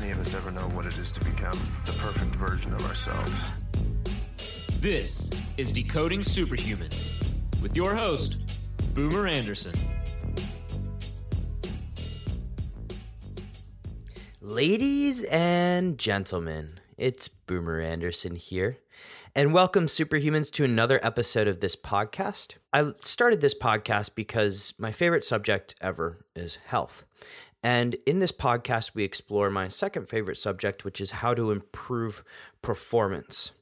many of us ever know what it is to become the perfect version of ourselves. This is Decoding Superhuman with your host, Boomer Anderson. Ladies and gentlemen, it's Boomer Anderson here. And welcome, superhumans, to another episode of this podcast. I started this podcast because my favorite subject ever is health. And in this podcast, we explore my second favorite subject, which is how to improve performance.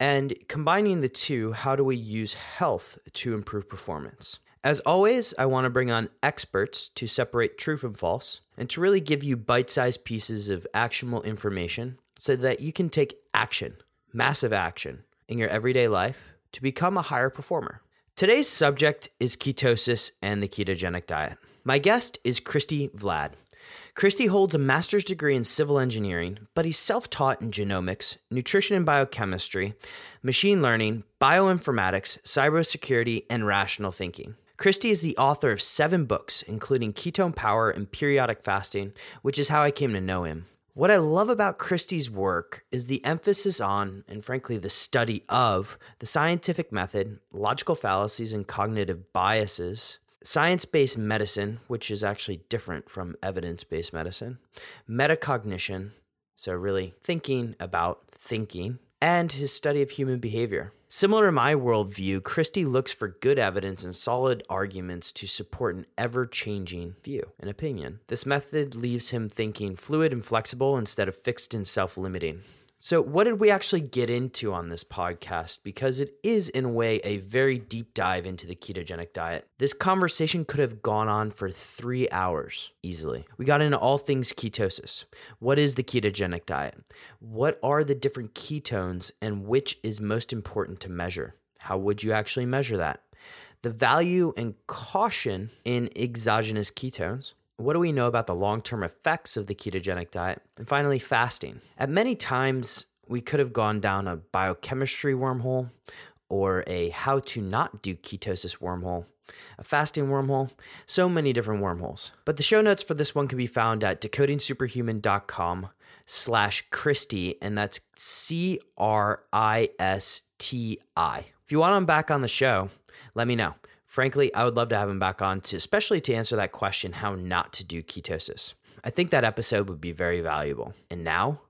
And combining the two, how do we use health to improve performance? As always, I want to bring on experts to separate true from false and to really give you bite sized pieces of actionable information so that you can take action, massive action, in your everyday life to become a higher performer. Today's subject is ketosis and the ketogenic diet. My guest is Cristi Vlad. Cristi holds a master's degree in civil engineering, but he's self taught in genomics, nutrition and biochemistry, machine learning, bioinformatics, cybersecurity, and rational thinking. Cristi is the author of seven books, including Ketone Power and Periodic Fasting, which is how I came to know him. What I love about Cristi's work is the emphasis on, and frankly, the study of, the scientific method, logical fallacies, and cognitive biases, science based medicine, which is actually different from evidence based medicine, metacognition, so really thinking about thinking, and his study of human behavior. Similar to my worldview, Cristi looks for good evidence and solid arguments to support an ever changing view and opinion. This method leaves him thinking fluid and flexible instead of fixed and self limiting. So, what did we actually get into on this podcast? Because it is, in a way, a very deep dive into the ketogenic diet. This conversation could have gone on for three hours easily. We got into all things ketosis. What is the ketogenic diet? What are the different ketones and which is most important to measure? How would you actually measure that? The value and caution in exogenous ketones what do we know about the long term effects of the ketogenic diet? And finally, fasting. At many times, we could have gone down a biochemistry wormhole or a how to not do ketosis wormhole, a fasting wormhole, so many different wormholes. But the show notes for this one can be found at decodingsuperhuman.com slash Cristi, and that's C R I S T I. If you want him back on the show, let me know. Frankly, I would love to have him back on to especially to answer that question how not to do ketosis. I think that episode would be very valuable. And now,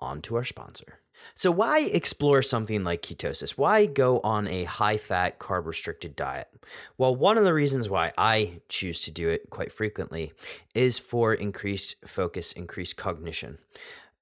on to our sponsor. So, why explore something like ketosis? Why go on a high fat, carb restricted diet? Well, one of the reasons why I choose to do it quite frequently is for increased focus, increased cognition.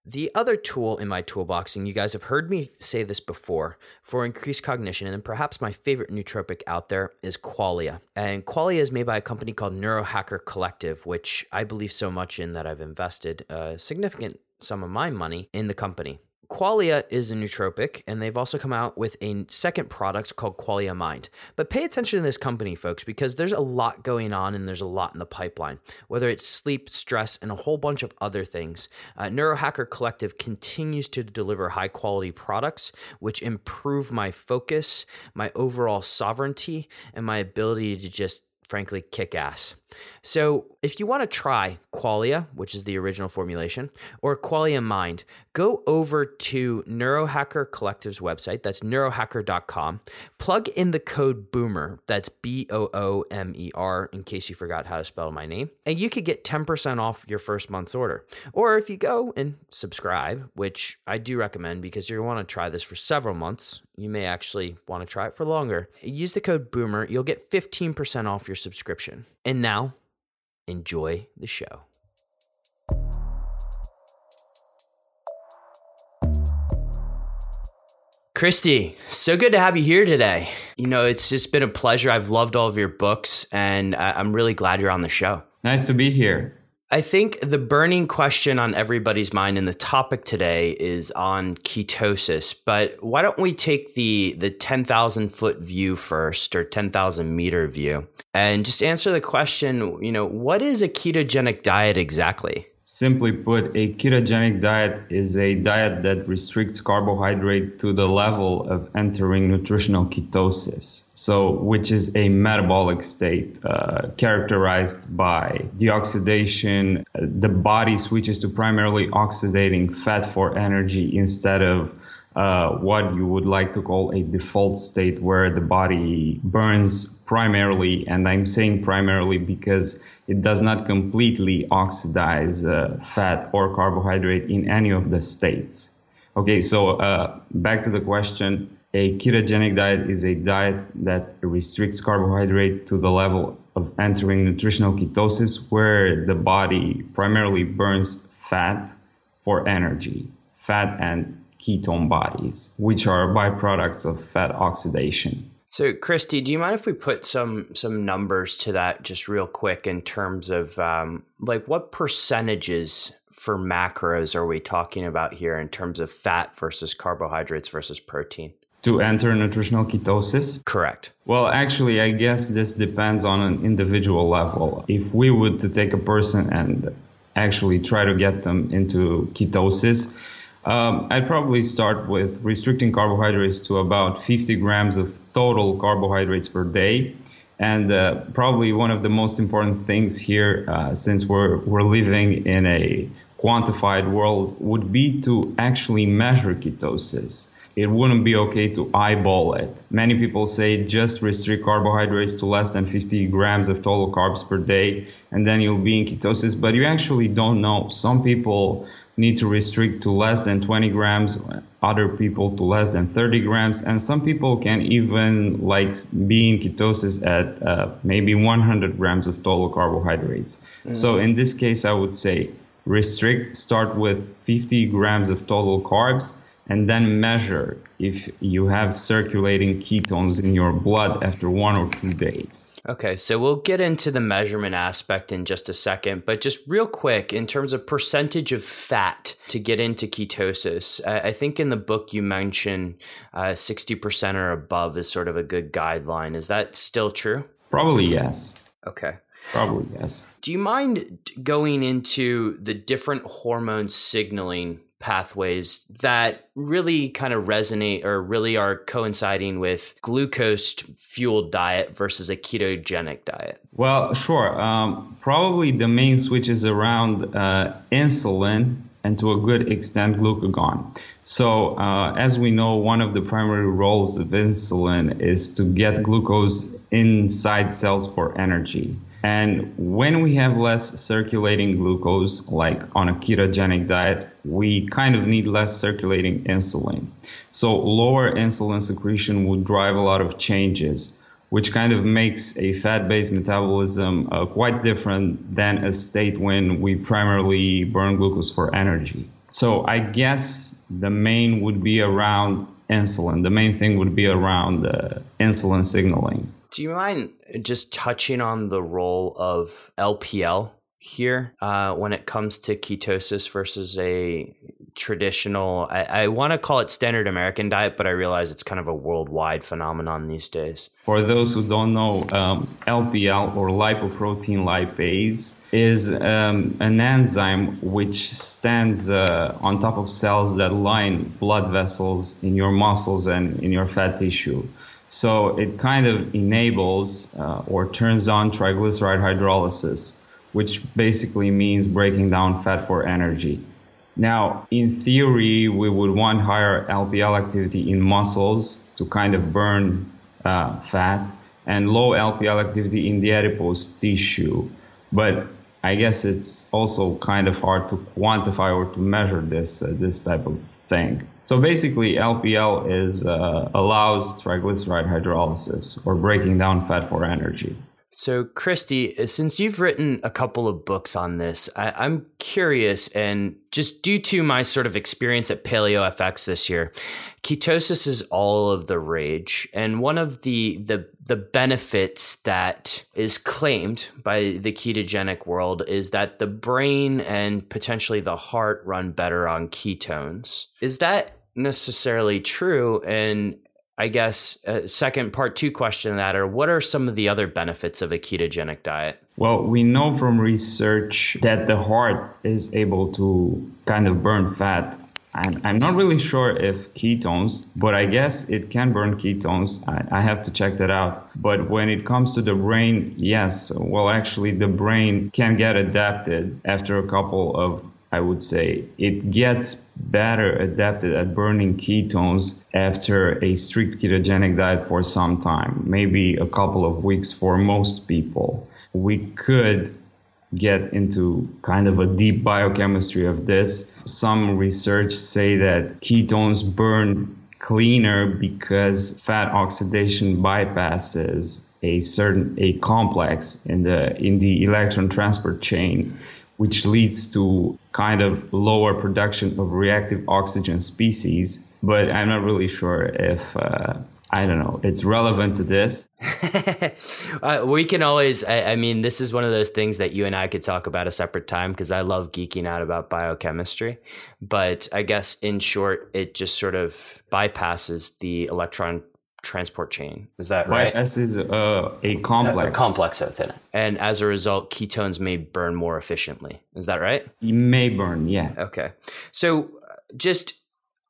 The other tool in my toolbox, and you guys have heard me say this before, for increased cognition, and perhaps my favorite nootropic out there is Qualia. And Qualia is made by a company called Neurohacker Collective, which I believe so much in that I've invested a significant sum of my money in the company. Qualia is a nootropic, and they've also come out with a second product called Qualia Mind. But pay attention to this company, folks, because there's a lot going on and there's a lot in the pipeline, whether it's sleep, stress, and a whole bunch of other things. Uh, Neurohacker Collective continues to deliver high quality products, which improve my focus, my overall sovereignty, and my ability to just frankly kick ass. So, if you want to try Qualia, which is the original formulation, or Qualia Mind, go over to Neurohacker Collective's website. That's neurohacker.com. Plug in the code BOOMER. That's B O O M E R, in case you forgot how to spell my name. And you could get 10% off your first month's order. Or if you go and subscribe, which I do recommend because you want to try this for several months, you may actually want to try it for longer. Use the code BOOMER. You'll get 15% off your subscription. And now, enjoy the show. Cristi, so good to have you here today. You know, it's just been a pleasure. I've loved all of your books, and I'm really glad you're on the show. Nice to be here. I think the burning question on everybody's mind and the topic today is on ketosis. But why don't we take the the ten thousand foot view first, or ten thousand meter view, and just answer the question? You know, what is a ketogenic diet exactly? Simply put, a ketogenic diet is a diet that restricts carbohydrate to the level of entering nutritional ketosis. So which is a metabolic state uh, characterized by the oxidation. The body switches to primarily oxidating fat for energy instead of uh, what you would like to call a default state where the body burns primarily, and I'm saying primarily because it does not completely oxidize uh, fat or carbohydrate in any of the states. Okay, so uh, back to the question. A ketogenic diet is a diet that restricts carbohydrate to the level of entering nutritional ketosis, where the body primarily burns fat for energy, fat and ketone bodies, which are byproducts of fat oxidation. So, Cristi, do you mind if we put some some numbers to that just real quick in terms of um, like what percentages for macros are we talking about here in terms of fat versus carbohydrates versus protein? To enter nutritional ketosis? Correct. Well, actually, I guess this depends on an individual level. If we would to take a person and actually try to get them into ketosis, um, I'd probably start with restricting carbohydrates to about 50 grams of total carbohydrates per day. And uh, probably one of the most important things here, uh, since we're, we're living in a quantified world, would be to actually measure ketosis. It wouldn't be okay to eyeball it. Many people say just restrict carbohydrates to less than 50 grams of total carbs per day, and then you'll be in ketosis. But you actually don't know. Some people need to restrict to less than 20 grams, other people to less than 30 grams, and some people can even like be in ketosis at uh, maybe 100 grams of total carbohydrates. Mm. So in this case, I would say restrict, start with 50 grams of total carbs, and then measure if you have circulating ketones in your blood after one or two days. Okay, so we'll get into the measurement aspect in just a second, but just real quick, in terms of percentage of fat to get into ketosis, I, think in the book you mentioned uh, 60% or above is sort of a good guideline. Is that still true? Probably yes. Okay. Probably yes. Do you mind going into the different hormone signaling pathways that really kind of resonate or really are coinciding with glucose fueled diet versus a ketogenic diet? Well, sure. Um, probably the main switch is around uh, insulin and to a good extent glucagon. So, uh, as we know, one of the primary roles of insulin is to get glucose inside cells for energy. And when we have less circulating glucose, like on a ketogenic diet, we kind of need less circulating insulin. So lower insulin secretion would drive a lot of changes, which kind of makes a fat-based metabolism uh, quite different than a state when we primarily burn glucose for energy. So I guess the main would be around insulin. The main thing would be around uh, insulin signaling. Do you mind just touching on the role of LPL here uh, when it comes to ketosis versus a traditional, I, I want to call it standard American diet, but I realize it's kind of a worldwide phenomenon these days. For those who don't know, um, LPL or lipoprotein lipase is um, an enzyme which stands uh, on top of cells that line blood vessels in your muscles and in your fat tissue. So it kind of enables uh, or turns on triglyceride hydrolysis, which basically means breaking down fat for energy. Now, in theory, we would want higher LPL activity in muscles to kind of burn uh, fat and low LPL activity in the adipose tissue. But I guess it's also kind of hard to quantify or to measure this uh, this type of thing. So basically, LPL is uh, allows triglyceride hydrolysis or breaking down fat for energy. So, Cristi, uh, since you've written a couple of books on this, I, am curious, and just due to my sort of experience at Paleo FX this year, ketosis is all of the rage, and one of the the the benefits that is claimed by the ketogenic world is that the brain and potentially the heart run better on ketones. Is that necessarily true? And I guess a second part two question to that are what are some of the other benefits of a ketogenic diet? Well, we know from research that the heart is able to kind of burn fat I'm, I'm not really sure if ketones, but I guess it can burn ketones. I, I have to check that out. But when it comes to the brain, yes, well, actually, the brain can get adapted after a couple of I would say it gets better adapted at burning ketones after a strict ketogenic diet for some time, maybe a couple of weeks for most people. We could get into kind of a deep biochemistry of this. Some research say that ketones burn cleaner because fat oxidation bypasses a certain a complex in the in the electron transport chain which leads to kind of lower production of reactive oxygen species. But I'm not really sure if, uh, I don't know, it's relevant to this. uh, we can always, I, I, mean, this is one of those things that you and I could talk about a separate time because I love geeking out about biochemistry. But I guess in short, it just sort of bypasses the electron transport chain. Is that right? S is uh, a complex. A complex within it. And as a result, ketones may burn more efficiently. Is that right? It may burn, yeah. Okay. So uh, just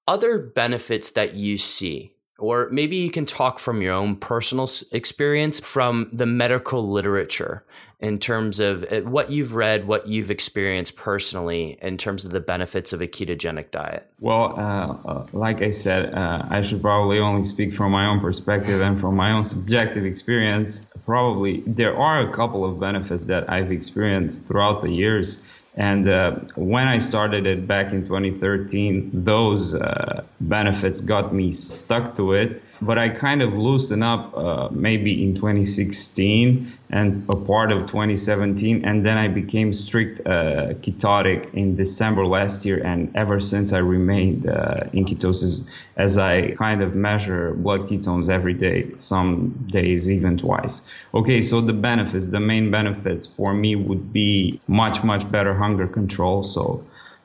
other benefits that you see or maybe you can talk from your own personal experience from the medical literature in terms of uh, what you've read, what you've experienced personally in terms of the benefits of a ketogenic diet. Well, uh, uh, like I said, uh, I should probably only speak from my own perspective and from my own subjective experience. Probably there are a couple of benefits that I've experienced throughout the years and uh, when I started it back in 2013, those uh, benefits got me stuck to it but I kind of loosened up uh, maybe in 2016 and a part of 2017, and then I became strict uh, ketotic in December last year, and ever since I remained uh, in ketosis as I kind of measure blood ketones every day, some days even twice. Okay, so the benefits, the main benefits for me would be much much better hunger control. So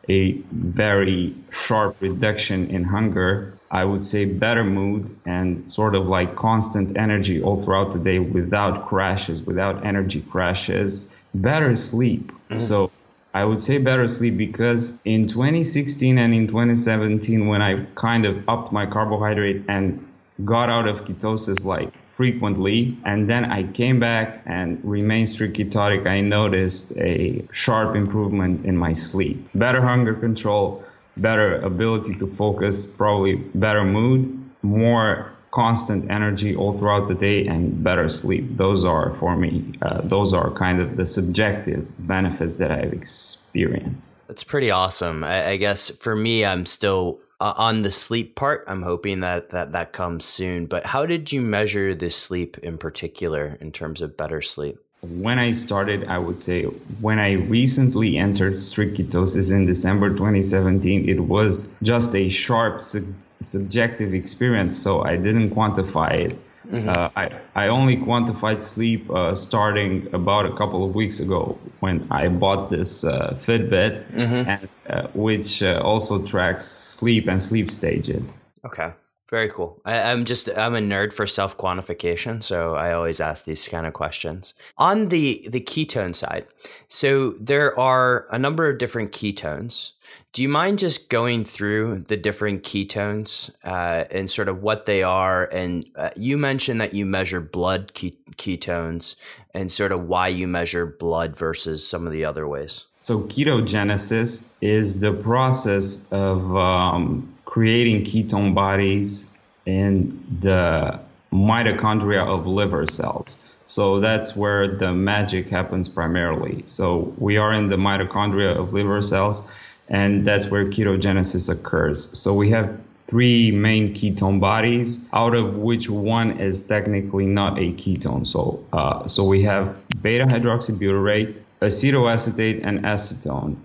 a very sharp reduction in hunger I would say better mood and sort of like constant energy all throughout the day without crashes, without energy crashes, better sleep. Mm-hmm. So I would say better sleep because in 2016 and in 2017, when I kind of upped my carbohydrate and got out of ketosis like frequently, and then I came back and remained strict ketotic, I noticed a sharp improvement in my sleep, better hunger control better ability to focus, probably better mood, more constant energy all throughout the day, and better sleep. Those are, for me, uh, those are kind of the subjective benefits that I've experienced. That's pretty awesome. I, I guess for me, I'm still uh, on the sleep part. I'm hoping that, that that comes soon. But how did you measure the sleep in particular in terms of better sleep? When I started, I would say when I recently entered strict ketosis in December 2017, it was just a sharp su- subjective experience, so I didn't quantify it. Mm-hmm. Uh, I, I only quantified sleep uh, starting about a couple of weeks ago when I bought this uh, Fitbit, mm-hmm. and, uh, which uh, also tracks sleep and sleep stages. Okay. Very cool. I, am just I'm a nerd for self quantification, so I always ask these kind of questions. On the the ketone side, so there are a number of different ketones. Do you mind just going through the different ketones uh, and sort of what they are? And uh, you mentioned that you measure blood ketones and sort of why you measure blood versus some of the other ways. So ketogenesis is the process of um, creating ketone bodies in the mitochondria of liver cells. So that's where the magic happens primarily. So we are in the mitochondria of liver cells, and that's where ketogenesis occurs. So we have three main ketone bodies, out of which one is technically not a ketone. So, uh, so we have beta hydroxybutyrate, acetoacetate, and acetone.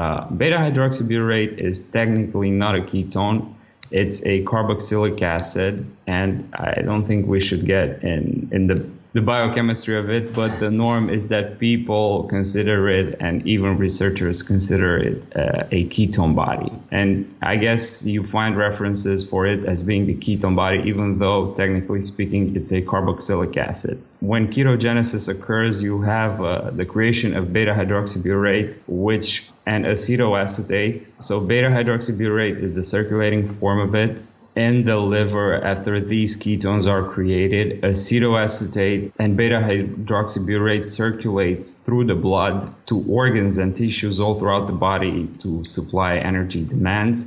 Uh, beta hydroxybutyrate is technically not a ketone. It's a carboxylic acid, and I don't think we should get in, in the the biochemistry of it, but the norm is that people consider it, and even researchers consider it uh, a ketone body. And I guess you find references for it as being the ketone body, even though technically speaking, it's a carboxylic acid. When ketogenesis occurs, you have uh, the creation of beta hydroxybutyrate, which and acetoacetate. So beta hydroxybutyrate is the circulating form of it. In the liver, after these ketones are created, acetoacetate and beta hydroxybutyrate circulates through the blood to organs and tissues all throughout the body to supply energy demands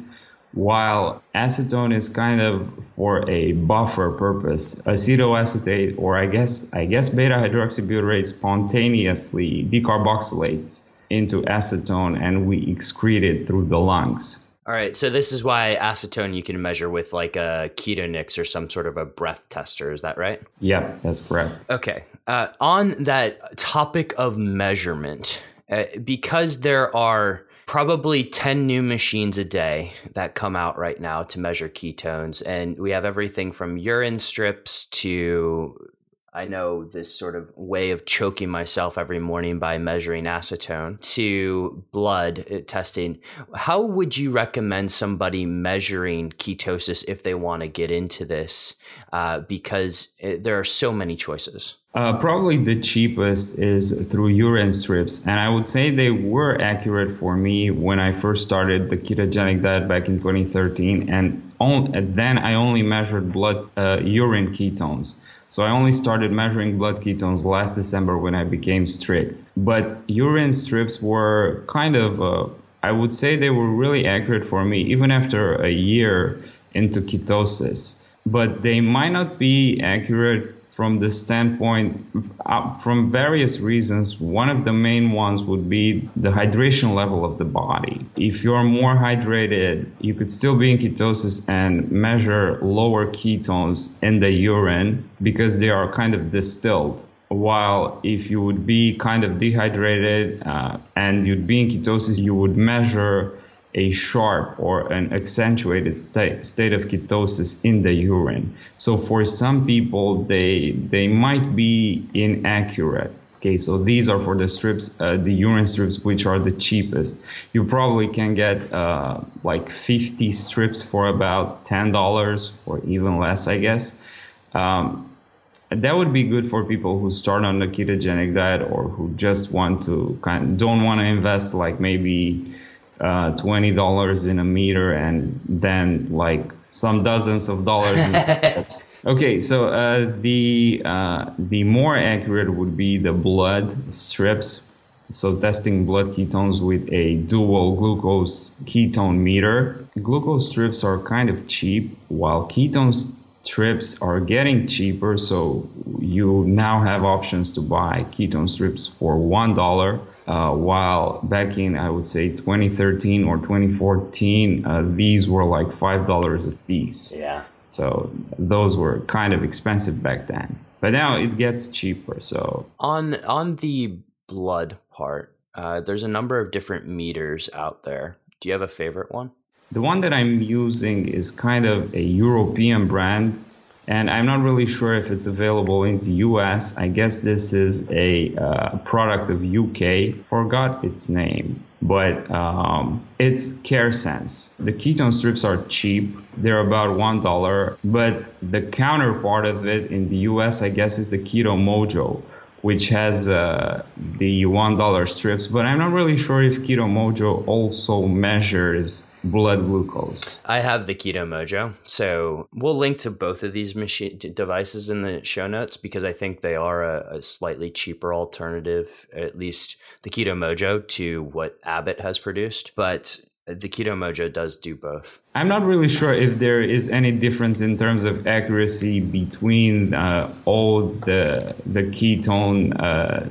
while acetone is kind of for a buffer purpose. Acetoacetate, or I guess I guess beta hydroxybutyrate spontaneously decarboxylates into acetone and we excrete it through the lungs. All right, so this is why acetone you can measure with like a Ketonix or some sort of a breath tester. Is that right? Yep, that's correct. Okay. Uh, on that topic of measurement, uh, because there are probably 10 new machines a day that come out right now to measure ketones, and we have everything from urine strips to I know this sort of way of choking myself every morning by measuring acetone to blood uh, testing. How would you recommend somebody measuring ketosis if they want to get into this? Uh, because it, uh, there are so many choices. Uh, probably the cheapest is through urine strips, and I would say they were accurate for me when I first started the ketogenic diet back in 2013, and on, then I only measured blood uh, urine ketones. So I only started measuring blood ketones last December when I became strict. But urine strips were kind of, uh, I would say they were really accurate for me, even after a year into ketosis. But they might not be accurate from the standpoint uh, from various reasons one of the main ones would be the hydration level of the body. If you're more hydrated you could still be in ketosis and measure lower ketones in the urine because they are kind of distilled. While if you would be kind of dehydrated uh, and you'd be in ketosis you would measure a sharp or an accentuated state, state of ketosis in the urine. So for some people, they they might be inaccurate. Okay, so these are for the strips, uh, the urine strips, which are the cheapest. You probably can get uh, like 50 strips for about $10 or even less, I guess. Um, that would be good for people who start on the ketogenic diet or who just want to kind of don't want to invest like maybe uh, twenty dollars in a meter and then like some dozens of dollars. okay, so uh, the uh, the more accurate would be the blood strips. So testing blood ketones with a dual glucose ketone meter. Glucose strips are kind of cheap, while ketone strips are getting cheaper. So you now have options to buy ketone strips for one dollar uh, while back in, I would say 2013 or 2014, uh, these were like $5 a piece. Yeah. So those were kind of expensive back then. But now it gets cheaper. So on on the blood part, uh, there's a number of different meters out there. Do you have a favorite one? The one that I'm using is kind of a European brand and I'm not really sure if it's available in the US. I guess this is a uh, product of UK. Forgot its name, but um, it's CareSens. The ketone strips are cheap; they're about one dollar. But the counterpart of it in the US, I guess, is the Keto Mojo, which has uh, the one dollar strips. But I'm not really sure if Keto Mojo also measures blood glucose. I have the Keto Mojo, so we'll link to both of these machine devices in the show notes because I think they are a, a, slightly cheaper alternative, at least the Keto Mojo to what Abbott has produced. But the Keto Mojo does do both. I'm not really sure if there is any difference in terms of accuracy between uh, all the the ketone. Uh,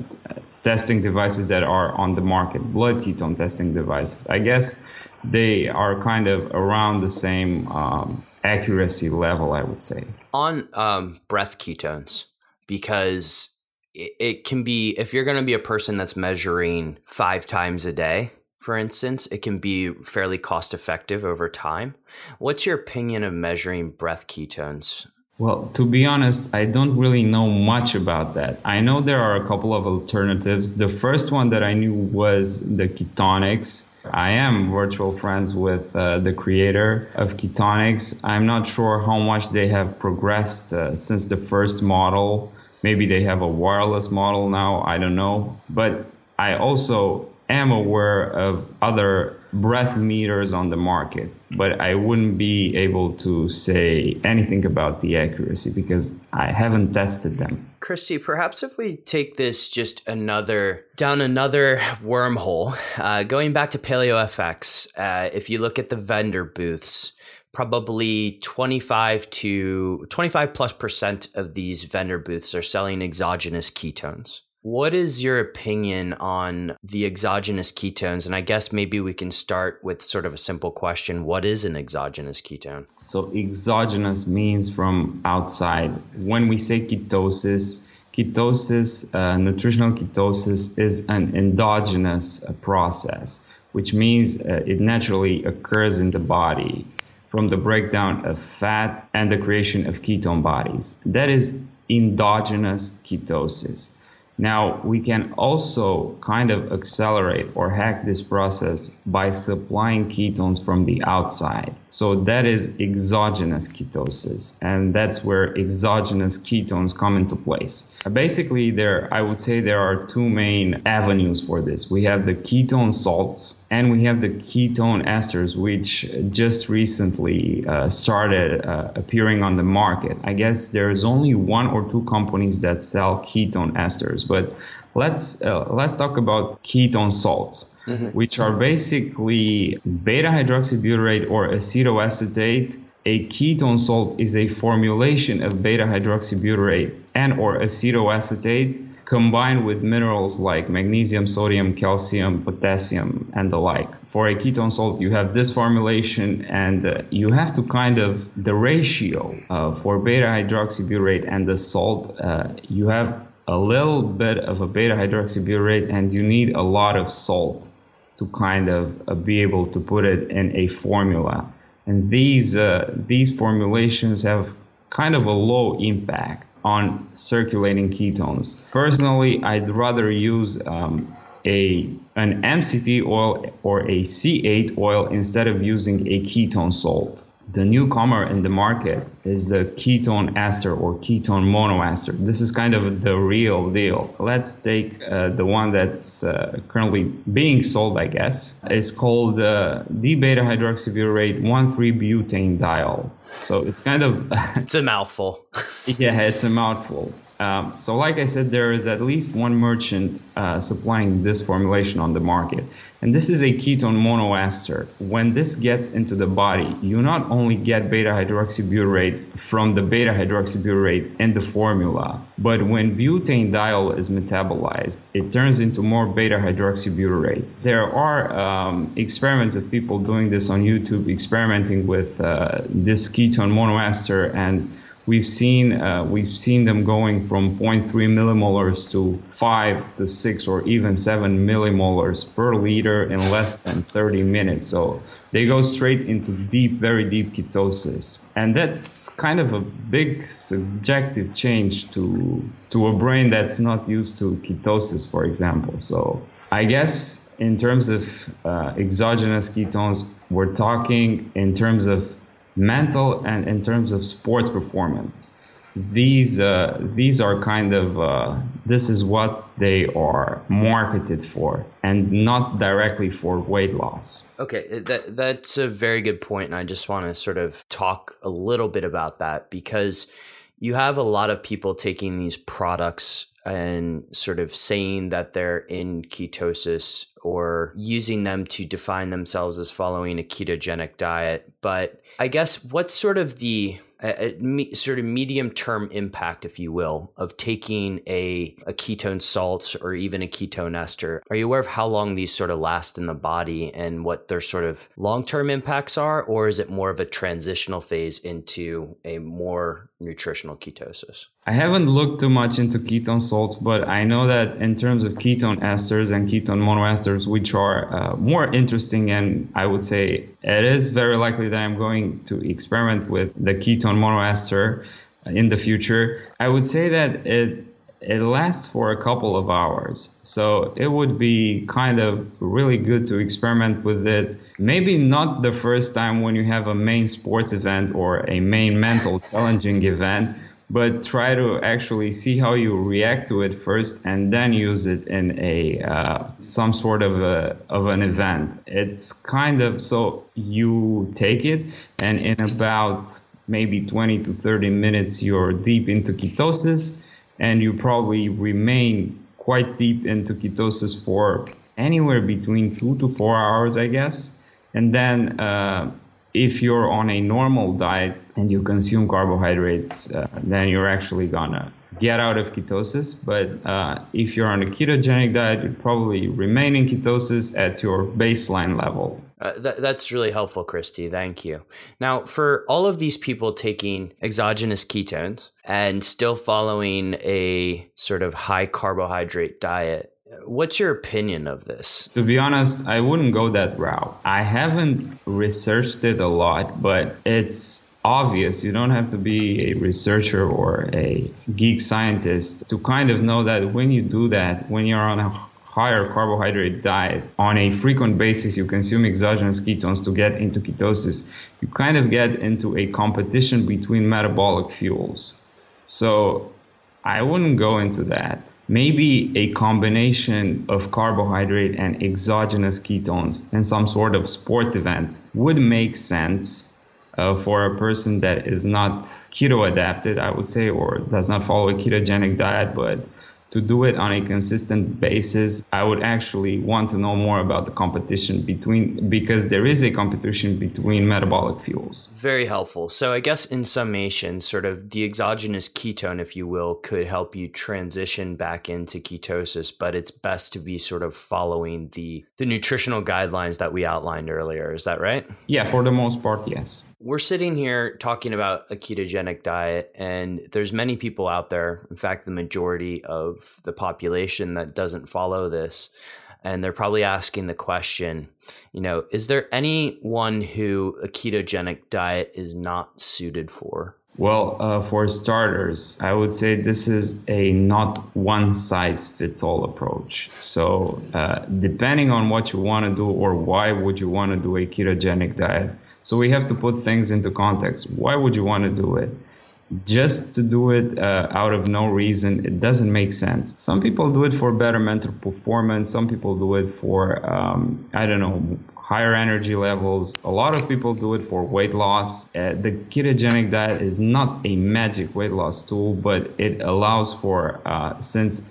testing devices that are on the market, blood ketone testing devices. I guess they are kind of around the same um, accuracy level, I would say. On um, breath ketones, because it, it can be, if you're going to be a person that's measuring five times a day, for instance, it can be fairly cost effective over time. What's your opinion of measuring breath ketones? Well, to be honest, I don't really know much about that. I know there are a couple of alternatives. The first one that I knew was the Ketonix, I am virtual friends with uh, the creator of Ketonix. I'm not sure how much they have progressed uh, since the first model. Maybe they have a wireless model now. I don't know. But I also am aware of other breath meters on the market, but I wouldn't be able to say anything about the accuracy because I haven't tested them. Cristi, perhaps if we take this just another down another wormhole, uh, going back to PaleoFX, uh, if you look at the vendor booths, probably 25 to 25 plus percent of these vendor booths are selling exogenous ketones. What is your opinion on the exogenous ketones? And I guess maybe we can start with sort of a simple question What is an exogenous ketone? So, exogenous means from outside. When we say ketosis, ketosis, uh, nutritional ketosis, is an endogenous uh, process, which means uh, it naturally occurs in the body from the breakdown of fat and the creation of ketone bodies. That is endogenous ketosis. Now, we can also kind of accelerate or hack this process by supplying ketones from the outside. So that is exogenous ketosis, and that's where exogenous ketones come into place. Basically, there I would say there are two main avenues for this. We have the ketone salts and we have the ketone esters, which just recently uh, started uh, appearing on the market. I guess there's only one or two companies that sell ketone esters, but let's uh, let's talk about ketone salts mm-hmm. which are basically beta hydroxybutyrate or acetoacetate. A ketone salt is a formulation of beta hydroxybutyrate and or acetoacetate combined with minerals like magnesium, sodium, calcium, potassium, and the like. For a ketone salt, you have this formulation, and uh, you have to kind of the ratio uh, for beta hydroxybutyrate and the salt. Uh, you have a little bit of a beta hydroxybutyrate, and you need a lot of salt to kind of uh, be able to put it in a formula. And these uh, these formulations have kind of a low impact on circulating ketones. Personally, I'd rather use um, a an MCT oil or a C8 oil instead of using a ketone salt the newcomer in the market is the ketone ester or ketone monoester. This is kind of the real deal. Let's take uh, the one that's uh, currently being sold, I guess. It's called uh, D-beta hydroxybutyrate 1,3-butane diol. So it's kind of it's a mouthful. yeah, it's a mouthful. Um, so, like I said, there is at least one merchant uh, supplying this formulation on the market. And this is a ketone monoester. When this gets into the body, you not only get beta hydroxybutyrate from the beta hydroxybutyrate in the formula, but when butane diol is metabolized, it turns into more beta hydroxybutyrate. There are um, experiments of people doing this on YouTube, experimenting with uh, this ketone monoester and we've seen uh, we've seen them going from 0.3 millimolars to 5 to 6 or even 7 millimolars per liter in less than 30 minutes. So they go straight into deep very deep ketosis. And that's kind of a big subjective change to to a brain that's not used to ketosis for example. So i guess in terms of uh, exogenous ketones we're talking in terms of mental and in terms of sports performance. These uh, these are kind of uh, this is what they are marketed for and not directly for weight loss. Okay that that's a very good point and i just want to sort of talk a little bit about that because you have a lot of people taking these products and sort of saying that they're in ketosis or using them to define themselves as following a ketogenic diet. But I guess what's sort of the a, a sort of medium term impact, if you will, of taking a, a ketone salt or even a ketone ester. Are you aware of how long these sort of last in the body and what their sort of long term impacts are? Or is it more of a transitional phase into a more nutritional ketosis? I haven't looked too much into ketone salts, but I know that in terms of ketone esters and ketone monoesters, which are uh, more interesting, and I would say it is very likely that I'm going to experiment with the ketone monoester in the future. I would say that it it lasts for a couple of hours. So it would be kind of really good to experiment with it. Maybe not the first time when you have a main sports event or a main mental challenging event, but try to actually see how you react to it first and then use it in a uh, some sort of a, of an event. It's kind of so you take it and in about maybe 20 to 30 minutes you're deep into ketosis and you probably remain quite deep into ketosis for anywhere between two to four hours i guess. And then uh, if you're on a normal diet and you consume carbohydrates, uh, then you're actually gonna get out of ketosis. But uh, if you're on a ketogenic diet, you probably remain in ketosis at your baseline level. Uh, th- that's really helpful, Cristi. Thank you. Now, for all of these people taking exogenous ketones and still following a sort of high carbohydrate diet, What's your opinion of this? To be honest, I wouldn't go that route. I haven't researched it a lot, but it's obvious. You don't have to be a researcher or a geek scientist to kind of know that when you do that, when you're on a higher carbohydrate diet on a frequent basis, you consume exogenous ketones to get into ketosis, you kind of get into a competition between metabolic fuels. So I wouldn't go into that maybe a combination of carbohydrate and exogenous ketones in some sort of sports event would make sense uh, for a person that is not keto adapted, I would say, or does not follow a ketogenic diet, but to do it on a consistent basis, I would actually want to know more about the competition between, because there is a competition between metabolic fuels. Very helpful. So, I guess in summation, sort of the exogenous ketone, if you will, could help you transition back into ketosis, but it's best to be sort of following the, the nutritional guidelines that we outlined earlier. Is that right? Yeah, for the most part, yes we're sitting here talking about a ketogenic diet and there's many people out there in fact the majority of the population that doesn't follow this and they're probably asking the question you know is there anyone who a ketogenic diet is not suited for well, uh, for starters, I would say this is a not one size fits all approach. So, uh, depending on what you want to do or why would you want to do a ketogenic diet, so we have to put things into context. Why would you want to do it? Just to do it uh, out of no reason, it doesn't make sense. Some people do it for better mental performance. Some people do it for, um, I don't know, higher energy levels. A lot of people do it for weight loss. Uh, the ketogenic diet is not a magic weight loss tool, but it allows for, uh, since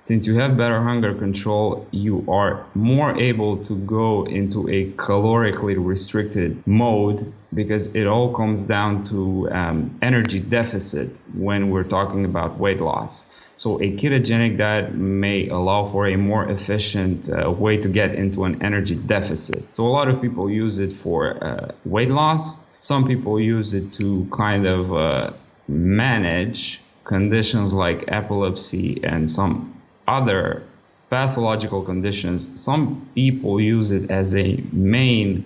since you have better hunger control, you are more able to go into a calorically restricted mode because it all comes down to um, energy deficit when we're talking about weight loss. So a ketogenic diet may allow for a more efficient uh, way to get into an energy deficit. So a lot of people use it for uh, weight loss. Some people use it to kind of uh, manage conditions like epilepsy and some other pathological conditions, some people use it as a main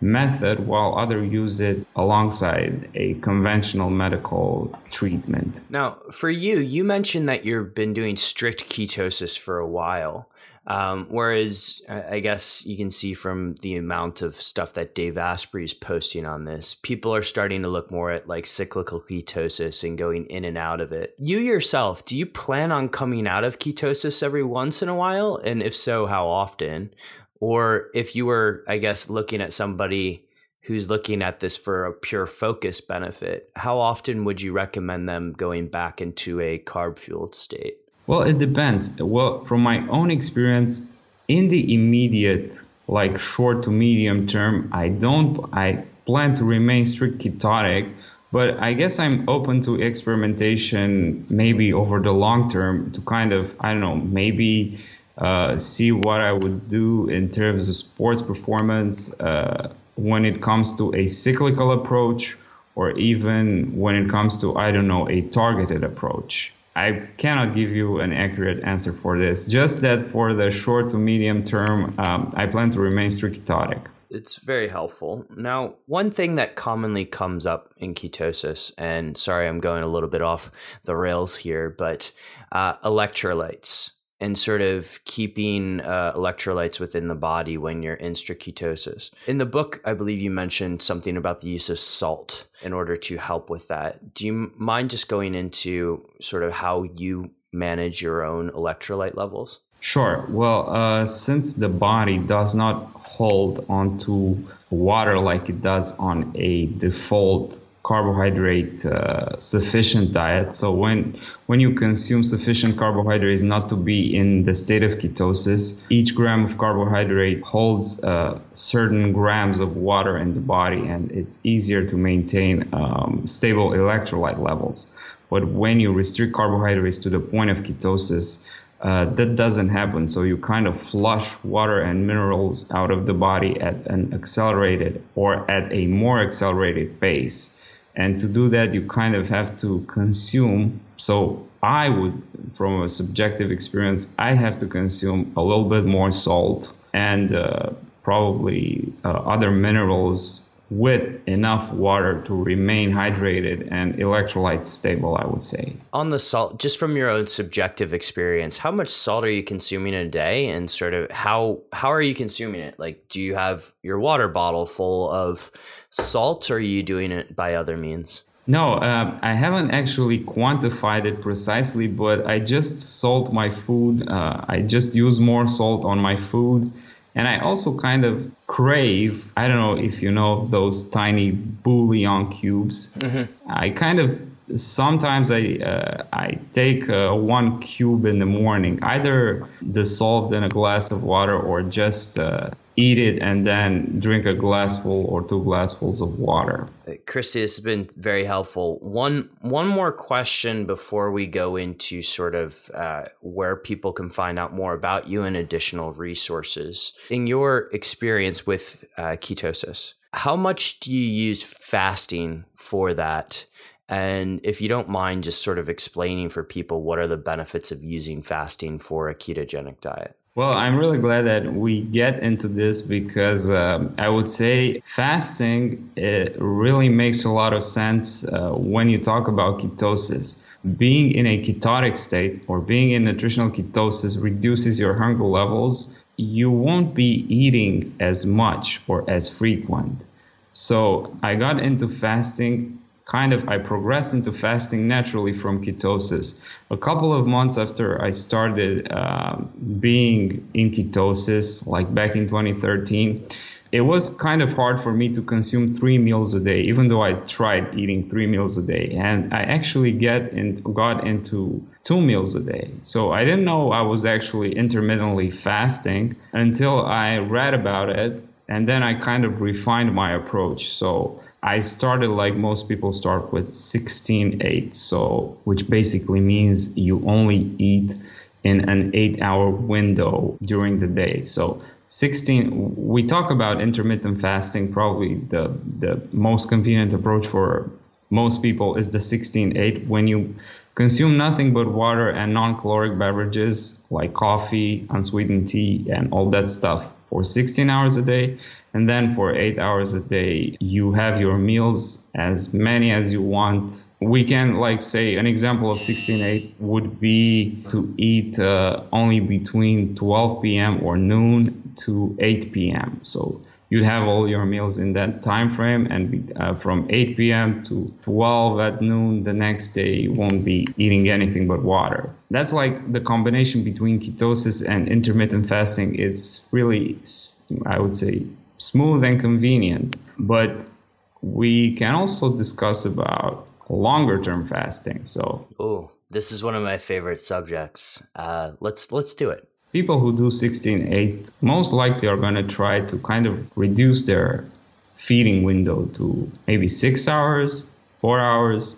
method while others use it alongside a conventional medical treatment. Now, for you, you mentioned that you've been doing strict ketosis for a while. Um, whereas I guess you can see from the amount of stuff that Dave Asprey is posting on this, people are starting to look more at like cyclical ketosis and going in and out of it. You yourself, do you plan on coming out of ketosis every once in a while? And if so, how often? Or if you were, I guess, looking at somebody who's looking at this for a pure focus benefit, how often would you recommend them going back into a carb fueled state? Well, it depends. Well, from my own experience, in the immediate, like short to medium term, I don't, I plan to remain strict ketotic, but I guess I'm open to experimentation maybe over the long term to kind of, I don't know, maybe uh, see what I would do in terms of sports performance uh, when it comes to a cyclical approach or even when it comes to, I don't know, a targeted approach. I cannot give you an accurate answer for this. Just that for the short to medium term, um, I plan to remain strict ketotic. It's very helpful. Now, one thing that commonly comes up in ketosis, and sorry, I'm going a little bit off the rails here, but uh, electrolytes. And sort of keeping uh, electrolytes within the body when you're in ketosis. In the book, I believe you mentioned something about the use of salt in order to help with that. Do you mind just going into sort of how you manage your own electrolyte levels? Sure. Well, uh, since the body does not hold onto water like it does on a default carbohydrate uh, sufficient diet. So when when you consume sufficient carbohydrates, not to be in the state of ketosis, each gram of carbohydrate holds uh, certain grams of water in the body, and it's easier to maintain um, stable electrolyte levels. But when you restrict carbohydrates to the point of ketosis, uh, that doesn't happen. So you kind of flush water and minerals out of the body at an accelerated or at a more accelerated pace. And to do that, you kind of have to consume. So I would, from a subjective experience, I have to consume a little bit more salt and uh, probably uh, other minerals with enough water to remain hydrated and electrolytes stable, I would say. On the salt, just from your own subjective experience, how much salt are you consuming a day and sort of how how are you consuming it? Like do you have your water bottle full of salt or are you doing it by other means? No, uh, I haven't actually quantified it precisely, but I just salt my food. Uh, I just use more salt on my food and I also kind of crave, I don't know if you know those tiny bouillon cubes. Mm-hmm. I kind of sometimes I uh, I take uh, one cube in the morning, either dissolved in a glass of water or just uh, eat it and then drink a glassful or two glassfuls of water. Cristi, this has been very helpful. One one more question before we go into sort of uh, where people can find out more about you and additional resources. In your experience with uh, ketosis, how much do you use fasting for that? And if you don't mind, just sort of explaining for people what are the benefits of using fasting for a ketogenic diet. Well, I'm really glad that we get into this because um, I would say fasting it really makes a lot of sense uh, when you talk about ketosis. Being in a ketotic state or being in nutritional ketosis reduces your hunger levels. You won't be eating as much or as frequent. So I got into fasting kind of I progressed into fasting naturally from ketosis. A couple of months after I started uh, being in ketosis, like back in 2013, it was kind of hard for me to consume three meals a day, even though I tried eating three meals a day. And I actually get in, got into two meals a day. So I didn't know I was actually intermittently fasting until I read about it. And then I kind of refined my approach. So I started like most people start with 16 8 so which basically means you only eat in an 8 hour window during the day. So 16 we talk about intermittent fasting. Probably the the most convenient approach for most people is the 16 8 when you consume nothing but water and non-caloric beverages like coffee unsweetened tea and all that stuff for 16 hours a day and then for eight hours a day, you have your meals as many as you want. We can, like, say, an example of 16-8 would be to eat uh, only between 12 p.m. or noon to 8 p.m. So you'd have all your meals in that time frame and uh, from 8 p.m. to 12 at noon the next day you won't be eating anything but water that's like the combination between ketosis and intermittent fasting it's really i would say smooth and convenient. But we can also discuss about longer term fasting. So, oh, this is one of my favorite subjects. Uh, let's let's do it. People who do 16-8 most likely are going to try to kind of reduce their feeding window to maybe six hours, four hours,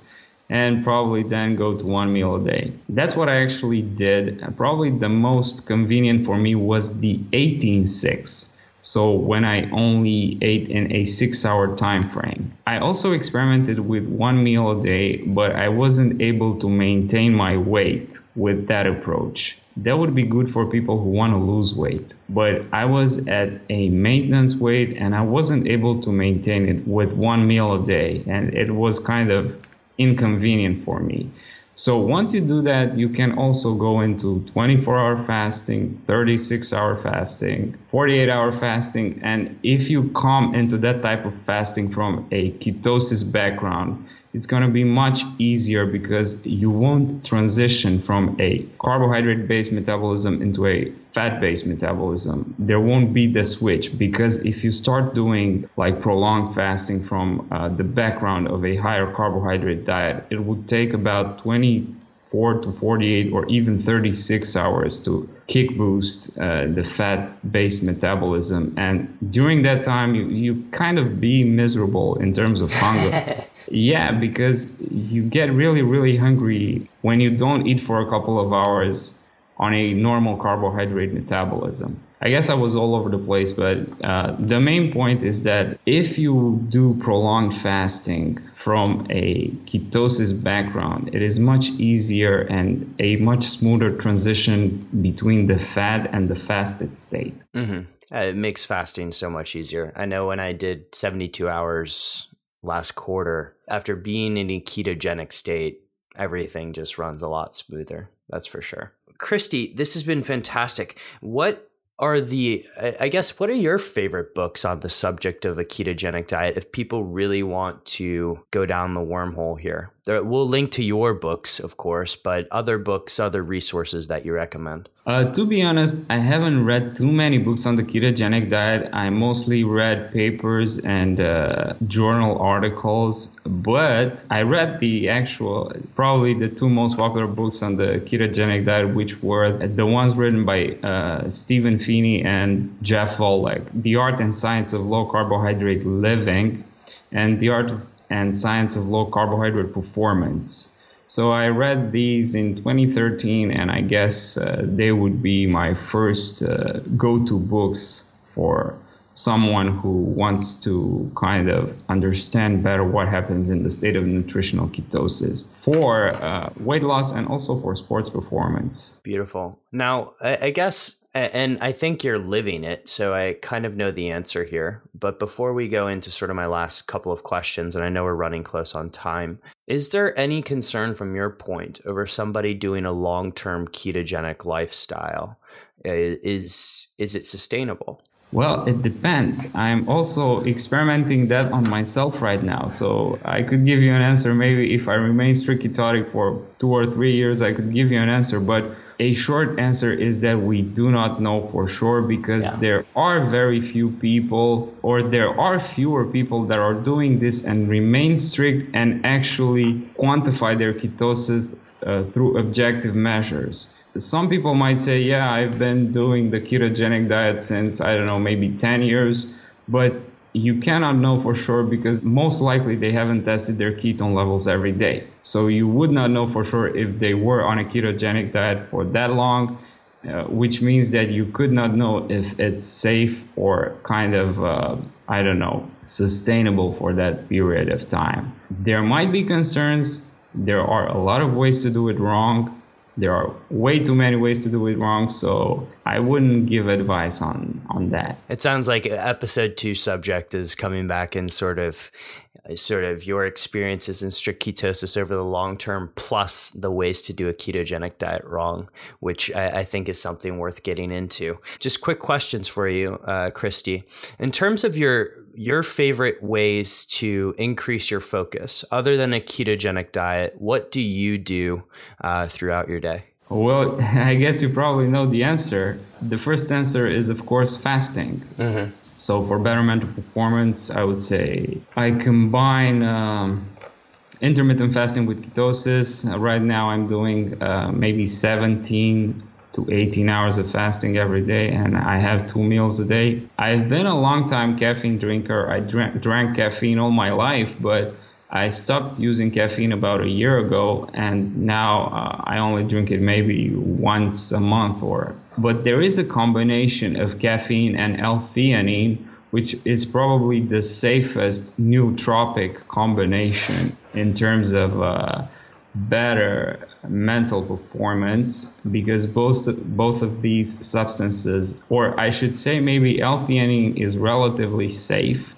and probably then go to one meal a day. That's what I actually did. Probably the most convenient for me was the 18-6 so when I only ate in a six hour time frame. I also experimented with one meal a day, but I wasn't able to maintain my weight with that approach. That would be good for people who want to lose weight. But I was at a maintenance weight and I wasn't able to maintain it with one meal a day. And it was kind of inconvenient for me. So once you do that, you can also go into 24 hour fasting, 36 hour fasting, 48 hour fasting. And if you come into that type of fasting from a ketosis background, it's going to be much easier because you won't transition from a carbohydrate based metabolism into a fat based metabolism. There won't be the switch because if you start doing like prolonged fasting from uh, the background of a higher carbohydrate diet, it would take about 24 to 48 or even 36 hours to kick boost uh, the fat based metabolism. And during that time, you, you kind of be miserable in terms of hunger. yeah, because you get really, really hungry when you don't eat for a couple of hours on a normal carbohydrate metabolism. I guess I was all over the place, but uh, the main point is that if you do prolonged fasting from a ketosis background, it is much easier and a much smoother transition between the fat and the fasted state. Mm-hmm. Uh, it makes fasting so much easier. I know when I did 72 hours last quarter, after being in a ketogenic state, everything just runs a lot smoother. That's for sure. Cristi, this has been fantastic. What are the i guess what are your favorite books on the subject of a ketogenic diet if people really want to go down the wormhole here there, we'll link to your books of course but other books other resources that you recommend? Uh, to be honest i haven't read too many books on the ketogenic diet. I mostly read papers and uh, journal articles but i read the actual probably the two most popular books on the ketogenic diet which were the ones written by uh, stephen Phinney and Jeff Volek, The Art and Science of Low Carbohydrate Living and The Art and Science of Low Carbohydrate Performance. So I read these in 2013, and I guess uh, they would be my first uh, go to books for someone who wants to kind of understand better what happens in the state of nutritional ketosis for uh, weight loss and also for sports performance. Beautiful. Now, I, I guess and I think you're living it, so I kind of know the answer here. But before we go into sort of my last couple of questions, and I know we're running close on time, is there any concern from your point over somebody doing a long term ketogenic lifestyle? Is is it sustainable? Well, it depends. I'm also experimenting that on myself right now. So I could give you an answer. Maybe if I remain strict ketotic for two or three years, I could give you an answer. But a short answer is that we do not know for sure because yeah. there are very few people or there are fewer people that are doing this and remain strict and actually quantify their ketosis uh, through objective measures some people might say, yeah, I've been doing the ketogenic diet since, I don't know, maybe 10 years, but you cannot know for sure because most likely they haven't tested their ketone levels every day. So you would not know for sure if they were on a ketogenic diet for that long, uh, which means that you could not know if it's safe or kind of, uh, I don't know, sustainable for that period of time. There might be concerns. There are a lot of ways to do it wrong there are way too many ways to do it wrong so i wouldn't give advice on on that. It sounds like episode two subject is coming back and sort of sort of your experiences in strict ketosis over the long term plus the ways to do a ketogenic diet wrong which i, I think is something worth getting into. Just quick questions for you uh, Cristi. In terms of your your favorite ways to increase your focus other than a ketogenic diet what do you do uh, throughout your day? Well i guess you probably know the answer. The first answer is of course fasting. Mm-hmm. so for better mental performance i would say i combine um, intermittent fasting with ketosis. Right now i'm doing uh, maybe 17 to 18 hours of fasting every day and I have two meals a day. I've been a long time caffeine drinker. I drank, drank caffeine all my life, but I stopped using caffeine about a year ago and now uh, I only drink it maybe once a month or but there is a combination of caffeine and L-theanine which is probably the safest nootropic combination in terms of uh, better mental performance because both both of these substances, or I should say, maybe L-theanine is relatively safe,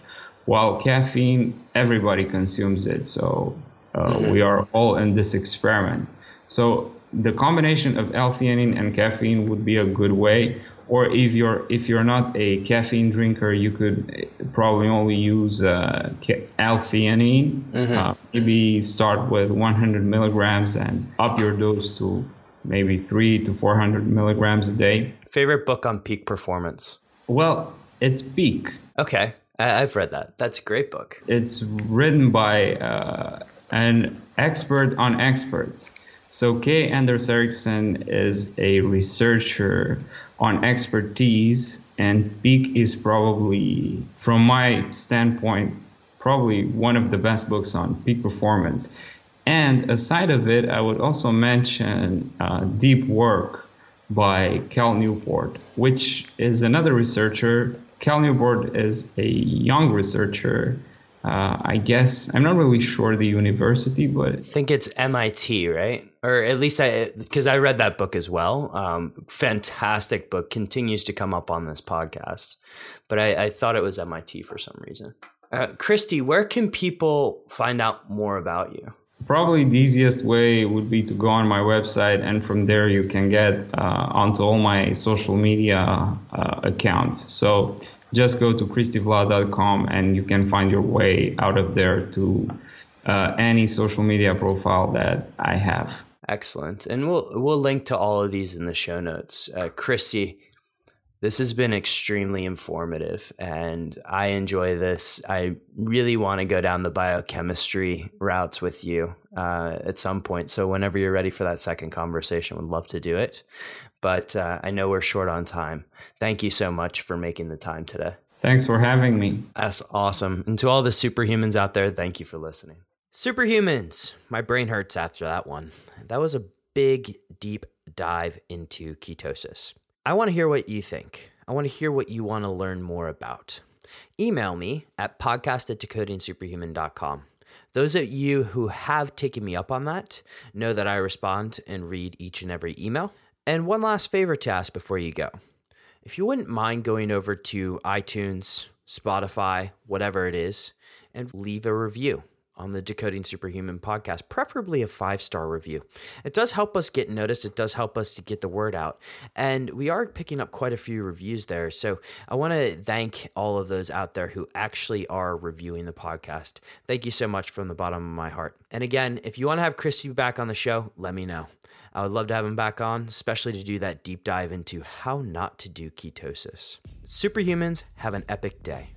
while caffeine everybody consumes it. So uh, mm-hmm. we are all in this experiment. So the combination of L-theanine and caffeine would be a good way. Or if you're if you're not a caffeine drinker, you could probably only use uh, L-theanine. Mm-hmm. Uh, maybe start with 100 milligrams and up your dose to maybe three to 400 milligrams a day. Favorite book on peak performance? Well, it's Peak. Okay, I- have read that. That's a great book. It's written by uh, an expert on experts. So K. Anders Ericsson is a researcher on expertise, and Peak is probably, from my standpoint, probably one of the best books on peak performance. And aside of it, I would also mention uh, Deep Work by Cal Newport, which is another researcher. Cal Newport is a young researcher uh, I guess I'm not really sure the university, but I think it's MIT, right? Or at least I, because I read that book as well. Um, fantastic book, continues to come up on this podcast, but I, I thought it was MIT for some reason. Uh, Cristi, where can people find out more about you? Probably the easiest way would be to go on my website, and from there you can get uh, onto all my social media uh, accounts. So just go to cristivlad.com and you can find your way out of there to uh, any social media profile that I have. Excellent, and we'll we'll link to all of these in the show notes. Uh, Cristi, this has been extremely informative, and I enjoy this. I really want to go down the biochemistry routes with you uh, at some point. So whenever you're ready for that second conversation, would love to do it but uh, I know we're short on time. Thank you so much for making the time today. Thanks for having me. That's awesome. And to all the superhumans out there, thank you for listening. Superhumans, my brain hurts after that one. That was a big, deep dive into ketosis. I want to hear what you think. I want to hear what you want to learn more about. Email me at podcast at decodingsuperhuman.com. Those of you who have taken me up on that know that I respond and read each and every email. And one last favor to ask before you go. If you wouldn't mind going over to iTunes, Spotify, whatever it is, and leave a review on the Decoding Superhuman podcast, preferably a five star review. It does help us get noticed. It does help us to get the word out. And we are picking up quite a few reviews there. So I want to thank all of those out there who actually are reviewing the podcast. Thank you so much from the bottom of my heart. And again, if you want to have Cristi back on the show, let me know. I would love to have him back on, especially to do that deep dive into how not to do ketosis. Superhumans have an epic day.